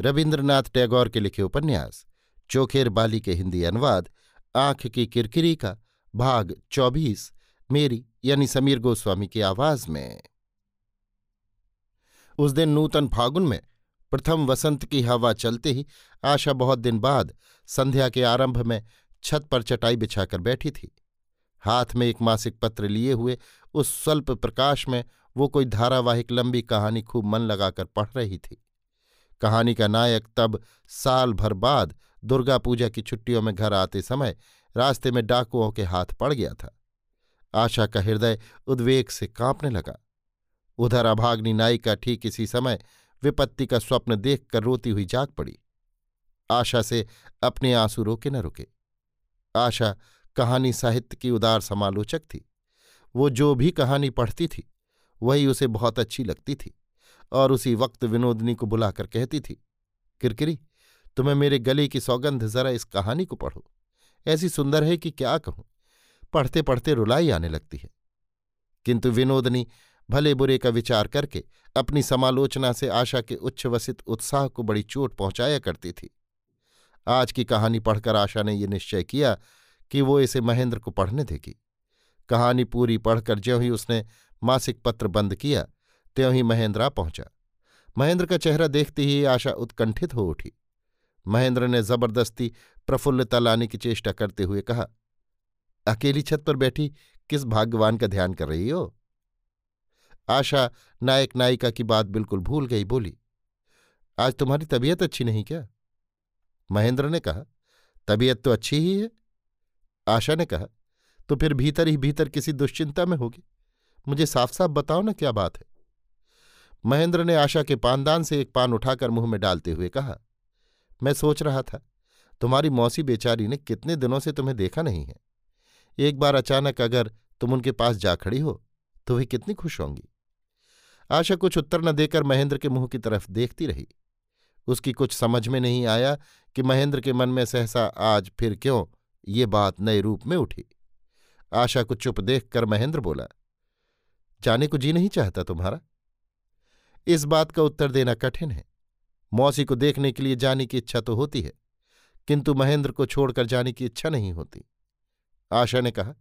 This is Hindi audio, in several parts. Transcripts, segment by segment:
रविन्द्रनाथ टैगोर के लिखे उपन्यास, चोखेर बाली के हिंदी अनुवाद, आँख की किरकिरी का भाग चौबीस, मेरी यानी समीर गोस्वामी की आवाज़ में। उस दिन नूतन फागुन में प्रथम वसंत की हवा चलते ही आशा बहुत दिन बाद संध्या के आरंभ में छत पर चटाई बिछाकर बैठी थी। हाथ में एक मासिक पत्र लिए हुए उस स्वल्प प्रकाश में वो कोई धारावाहिक लंबी कहानी खूब मन लगाकर पढ़ रही थी। कहानी का नायक तब साल भर बाद दुर्गा पूजा की छुट्टियों में घर आते समय रास्ते में डाकुओं के हाथ पड़ गया था। आशा का हृदय उद्वेग से कांपने लगा। उधर अभाग्नि नायिका ठीक इसी समय विपत्ति का स्वप्न देखकर रोती हुई जाग पड़ी। आशा से अपने आँसू रोके न रुके। आशा कहानी साहित्य की उदार समालोचक थी। वो जो भी कहानी पढ़ती थी, वही उसे बहुत अच्छी लगती थी। और उसी वक्त विनोदनी को बुलाकर कहती थी, किरकिरी, तुम्हें मेरे गले की सौगंध जरा इस कहानी को पढ़ो। ऐसी सुंदर है कि क्या कहूँ? पढ़ते पढ़ते रुलाई आने लगती है। किंतु विनोदनी भले बुरे का विचार करके अपनी समालोचना से आशा के उच्छ्वसित उत्साह को बड़ी चोट पहुँचाया करती थी। आज की कहानी पढ़कर आशा ने यह निश्चय किया कि वो इसे महेंद्र को पढ़ने देगी। कहानी पूरी पढ़कर ज्यों ही उसने मासिक पत्र बंद किया त्यों ही महेंद्र आ पहुँचा। महेंद्र का चेहरा देखते ही आशा उत्कंठित हो उठी। महेंद्र ने ज़बरदस्ती प्रफुल्लता लाने की चेष्टा करते हुए कहा, अकेली छत पर बैठी किस भाग्यवान का ध्यान कर रही हो? आशा नायक नायिका की बात बिल्कुल भूल गई, बोली, आज तुम्हारी तबीयत अच्छी नहीं क्या? महेंद्र ने कहा, तबीयत तो अच्छी ही है। आशा ने कहा तो फिर भीतर ही भीतर किसी दुश्चिंता में होगी। मुझे साफ़ साफ़ बताओ ना क्या बात है? महेंद्र ने आशा के पानदान से एक पान उठाकर मुँह में डालते हुए कहा, मैं सोच रहा था, तुम्हारी मौसी बेचारी ने कितने दिनों से तुम्हें देखा नहीं है। एक बार अचानक अगर तुम उनके पास जा खड़ी हो तो वे कितनी खुश होंगी आशा कुछ उत्तर न देकर महेंद्र के मुँह की तरफ़ देखती रही। उसकी कुछ समझ में नहीं आया कि महेंद्र के मन में सहसा, आज फिर क्यों ये बात नए रूप में उठी आशा को चुप देखकर महेंद्र बोला, जाने को जी नहीं चाहता तुम्हारा? इस बात का उत्तर देना कठिन है। मौसी को देखने के लिए जाने की इच्छा तो होती है, किंतु महेंद्र को छोड़कर जाने की इच्छा नहीं होती। आशा ने कहा,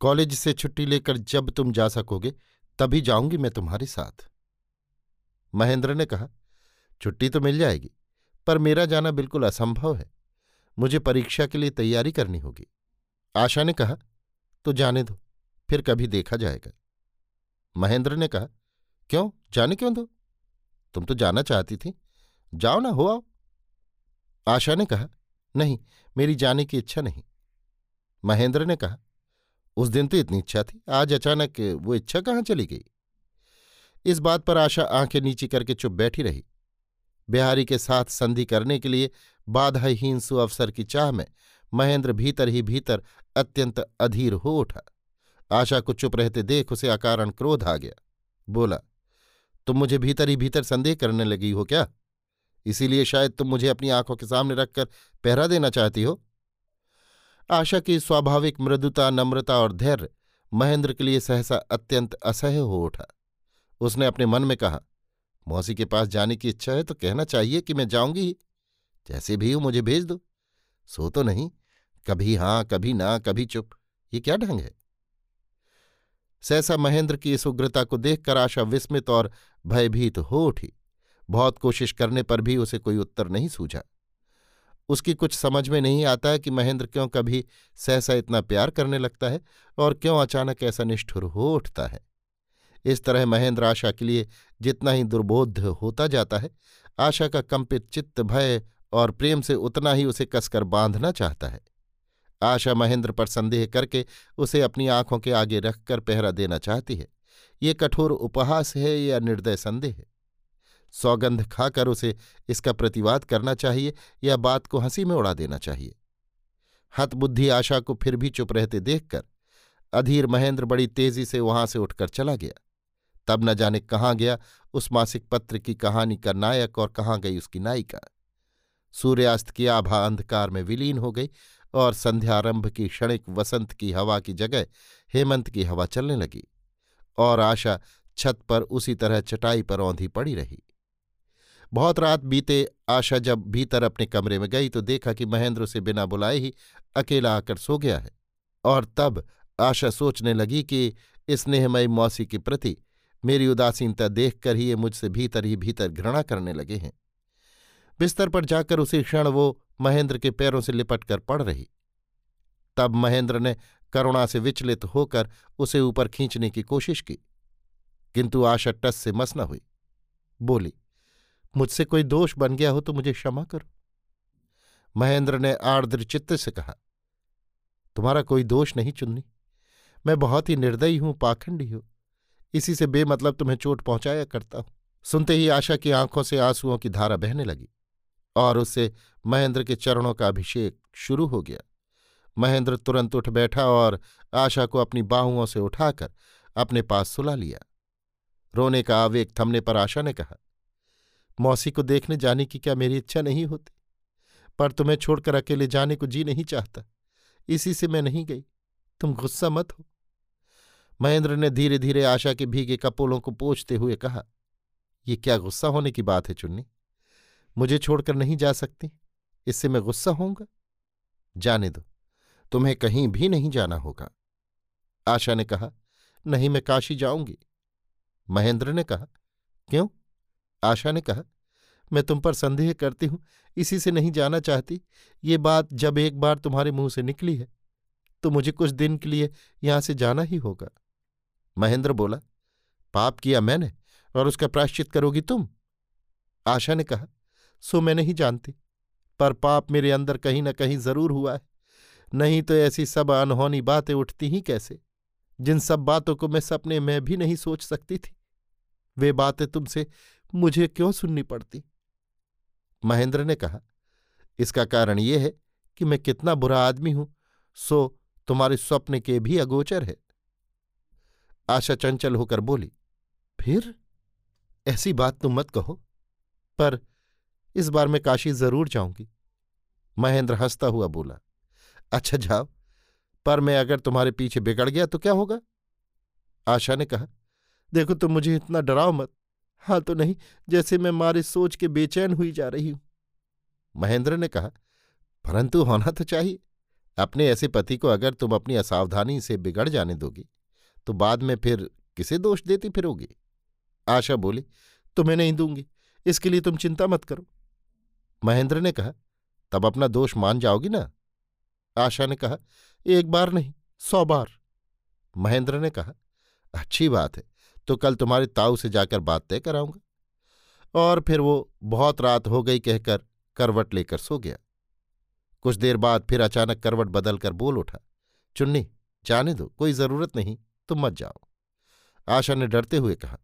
कॉलेज से छुट्टी लेकर जब तुम जा सकोगे, तभी जाऊँगी मैं तुम्हारे साथ। महेंद्र ने कहा, छुट्टी तो मिल जाएगी, पर मेरा जाना बिल्कुल असंभव है। मुझे परीक्षा के लिए तैयारी करनी होगी। आशा ने कहा तो जाने दो, फिर कभी देखा जाएगा। महेंद्र ने कहा क्यों? जाने क्यों दो? तुम तो जाना चाहती थी। जाओ ना, हो आओ। आशा ने कहा, नहीं, मेरी जाने की इच्छा नहीं। महेंद्र ने कहा, उस दिन तो इतनी इच्छा थी, आज अचानक वो इच्छा कहाँ चली गई? इस बात पर आशा आँखें नीची करके चुप बैठी रही। बिहारी के साथ संधि करने के लिए बाधाहीन सुअवसर की चाह में महेंद्र भीतर ही भीतर अत्यंत अधीर हो उठा। आशा को चुप रहते देख उसे अकारण क्रोध आ गया। बोला तुम मुझे भीतर ही भीतर संदेह करने लगी हो क्या? इसीलिए शायद तुम मुझे अपनी आँखों के सामने रखकर पहरा देना चाहती हो। आशा की स्वाभाविक मृदुता, नम्रता और धैर्य महेंद्र के लिए सहसा अत्यंत असह्य हो उठा। उसने अपने मन में कहा, मौसी के पास जाने की इच्छा है तो कहना चाहिए कि मैं जाऊँगी ही। जैसे भी हूँ मुझे भेज दो। सो तो नहीं। कभी हाँ, कभी ना, कभी चुप। ये क्या ढंग है? सहसा महेंद्र की इस उग्रता को देखकर आशा विस्मित और भयभीत हो उठी। बहुत कोशिश करने पर भी उसे कोई उत्तर नहीं सूझा। उसकी कुछ समझ में नहीं आता कि महेंद्र क्यों कभी सहसा इतना प्यार करने लगता है और क्यों अचानक ऐसा निष्ठुर हो उठता है। इस तरह महेंद्र आशा के लिए जितना ही दुर्बोध होता जाता है, आशा का कंपित चित्त, भय और प्रेम से उतना ही उसे कसकर बांधना चाहता है। आशा महेंद्र पर संदेह करके उसे अपनी आँखों के आगे रखकर पहरा देना चाहती है। ये कठोर उपहास है या निर्दय संदेह? है सौगंध खाकर उसे इसका प्रतिवाद करना चाहिए या बात को हँसी में उड़ा देना चाहिए? हतबुद्धि आशा को फिर भी चुप रहते देखकर अधीर महेंद्र बड़ी तेज़ी से वहाँ से उठकर चला गया। तब न जाने कहाँ गया उस मासिक पत्र की कहानी का नायक और कहाँ गई उसकी नायिका। सूर्यास्त की आभा अंधकार में विलीन हो गई और संध्यारंभ की क्षणिक वसंत की हवा की जगह हेमंत की हवा चलने लगी और आशा छत पर उसी तरह चटाई पर औंधी पड़ी रही। बहुत रात बीते, आशा जब भीतर अपने कमरे में गई तो देखा कि महेंद्र उसे बिना बुलाए ही अकेला आकर सो गया है और तब आशा सोचने लगी कि स्नेहमयी मौसी के प्रति मेरी उदासीनता देखकर ही ये मुझसे भीतर ही भीतर घृणा करने लगे हैं। बिस्तर पर जाकर उसी क्षण वो महेंद्र के पैरों से लिपट कर पड़ रही। तब महेंद्र ने करुणा से विचलित होकर उसे ऊपर खींचने की कोशिश की, किंतु आशा टस से मस न हुई। बोली, मुझसे कोई दोष बन गया हो तो मुझे क्षमा करो। महेंद्र ने आर्द्र चित्त से कहा, तुम्हारा कोई दोष नहीं चुन्नी। मैं बहुत ही निर्दयी हूँ, पाखंडी हूँ। इसी से बेमतलब तुम्हें चोट पहुँचाया करता हूँ। सुनते ही आशा की आँखों से आंसुओं की धारा बहने लगी। और उससे महेंद्र के चरणों का अभिषेक शुरू हो गया। महेंद्र तुरंत उठ बैठा और आशा को अपनी बाहुओं से उठाकर अपने पास सुला लिया। रोने का आवेग थमने पर आशा ने कहा, मौसी को देखने जाने की क्या मेरी इच्छा नहीं होती? पर तुम्हें छोड़कर अकेले जाने को जी नहीं चाहता। इसी से मैं नहीं गई। तुम गुस्सा मत हो। महेंद्र ने धीरे धीरे आशा के भीगे कपोलों को पोछते हुए कहा, ये क्या गुस्सा होने की बात है चुन्नी? मुझे छोड़कर नहीं जा सकती। इससे मैं गुस्सा होऊँगा। जाने दो। तुम्हें कहीं भी नहीं जाना होगा। आशा ने कहा, नहीं, मैं काशी जाऊँगी। महेंद्र ने कहा, क्यों? आशा ने कहा, मैं तुम पर संदेह करती हूँ। इसी से नहीं जाना चाहती। ये बात जब एक बार तुम्हारे मुँह से निकली है तो मुझे कुछ दिन के लिए यहाँ से जाना ही होगा। महेंद्र बोला, पाप किया मैंने और उसका प्राश्चित करोगी तुम? आशा ने कहा सो मैं नहीं जानती। पर पाप मेरे अंदर कहीं न कहीं ज़रूर हुआ है। नहीं तो ऐसी सब अनहोनी बातें उठती ही कैसे? जिन सब बातों को मैं सपने में भी नहीं सोच सकती थी, वे बातें तुमसे मुझे क्यों सुननी पड़ती? महेंद्र ने कहा, इसका कारण ये है कि मैं कितना बुरा आदमी हूँ, सो तुम्हारे स्वप्न के भी अगोचर है। आशा चंचल होकर बोली, फिर ऐसी बात तुम मत कहो। पर इस बार मैं काशी ज़रूर जाऊँगी। महेंद्र हंसता हुआ बोला अच्छा जाओ, पर मैं अगर तुम्हारे पीछे बिगड़ गया तो क्या होगा? आशा ने कहा, देखो तुम मुझे इतना डराओ मत। हाँ तो नहीं, जैसे मैं मारे सोच के बेचैन हुई जा रही हूँ। महेंद्र ने कहा, परंतु होना तो चाहिए। अपने ऐसे पति को अगर तुम अपनी असावधानी से बिगड़ जाने दोगी तो बाद में फिर किसे दोष देती फिरोगी? आशा बोली, तुम्हें नहीं दूँगी, इसके लिए तुम चिंता मत करो। महेंद्र ने कहा, तब अपना दोष मान जाओगी ना? आशा ने कहा, एक बार नहीं, सौ बार। महेंद्र ने कहा, अच्छी बात है तो कल तुम्हारे ताऊ से जाकर बात तय कराऊँगा। और फिर वो बहुत रात हो गई कहकर करवट लेकर सो गया। कुछ देर बाद फिर अचानक करवट बदलकर बोल उठा, चुन्नी, जाने दो, कोई ज़रूरत नहीं, तुम मत जाओ। आशा ने डरते हुए कहा,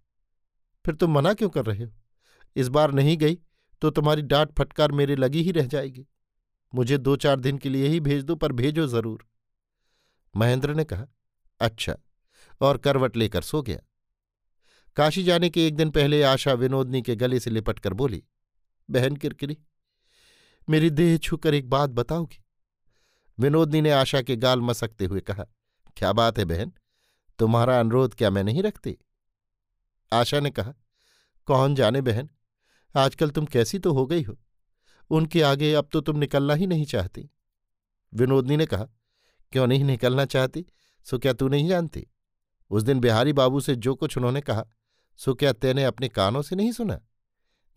फिर तुम मना क्यों कर रहे हो? इस बार नहीं गई तो तुम्हारी डांट फटकार मेरे लगी ही रह जाएगी। मुझे दो चार दिन के लिए ही भेज दो, पर भेजो ज़रूर। महेंद्र ने कहा अच्छा। और करवट लेकर सो गया। काशी जाने के एक दिन पहले आशा विनोदनी के गले से लिपट कर बोली, बहन किरकिरी, मेरी देह छूकर एक बात बताओगी? विनोदनी ने आशा के गाल मसकते हुए कहा, क्या बात है बहन? तुम्हारा अनुरोध क्या मैं नहीं रखती? आशा ने कहा, कौन जाने बहन? आजकल तुम कैसी तो हो गई हो। उनके आगे अब तो तुम निकलना ही नहीं चाहती। विनोदनी ने कहा, क्यों नहीं निकलना चाहती? सो क्या तू नहीं जानती? उस दिन बिहारी बाबू से जो कुछ उन्होंने कहा, सो क्या तेने अपने कानों से नहीं सुना?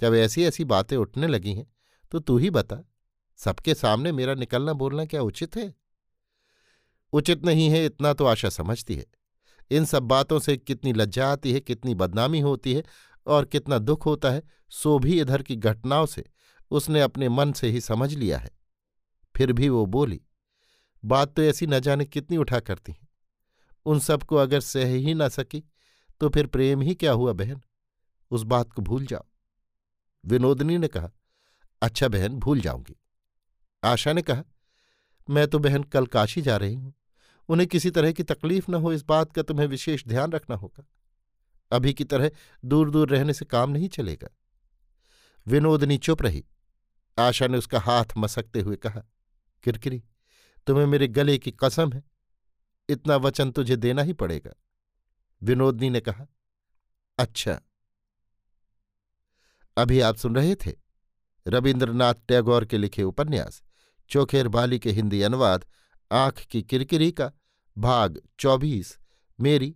जब ऐसी ऐसी बातें उठने लगी हैं तो तू ही बता, सबके सामने मेरा निकलना बोलना क्या उचित है? उचित नहीं है, इतना तो आशा समझती है। इन सब बातों से कितनी लज्जा आती है, कितनी बदनामी होती है और कितना दुख होता है, सो भी इधर की घटनाओं से उसने अपने मन से ही समझ लिया है। फिर भी वो बोली, बात तो ऐसी न जाने कितनी उठा करती हैं। उन सबको अगर सह ही न सकी तो फिर प्रेम ही क्या हुआ बहन? उस बात को भूल जाओ। विनोदनी ने कहा अच्छा बहन, भूल जाऊँगी। आशा ने कहा, मैं तो बहन कल काशी जा रही हूँ। उन्हें किसी तरह की तकलीफ़ न हो इस बात का तुम्हें विशेष ध्यान रखना होगा। अभी की तरह दूर दूर रहने से काम नहीं चलेगा। विनोदनी चुप रही। आशा ने उसका हाथ मसकते हुए कहा, किरकिरी, तुम्हें मेरे गले की कसम है। इतना वचन तुझे देना ही पड़ेगा। विनोदनी ने कहा अच्छा। अभी आप सुन रहे थे रविन्द्रनाथ टैगोर के लिखे उपन्यास, चोखेर बाली के हिंदी अनुवाद, आँख की किरकिरी का भाग चौबीस, मेरी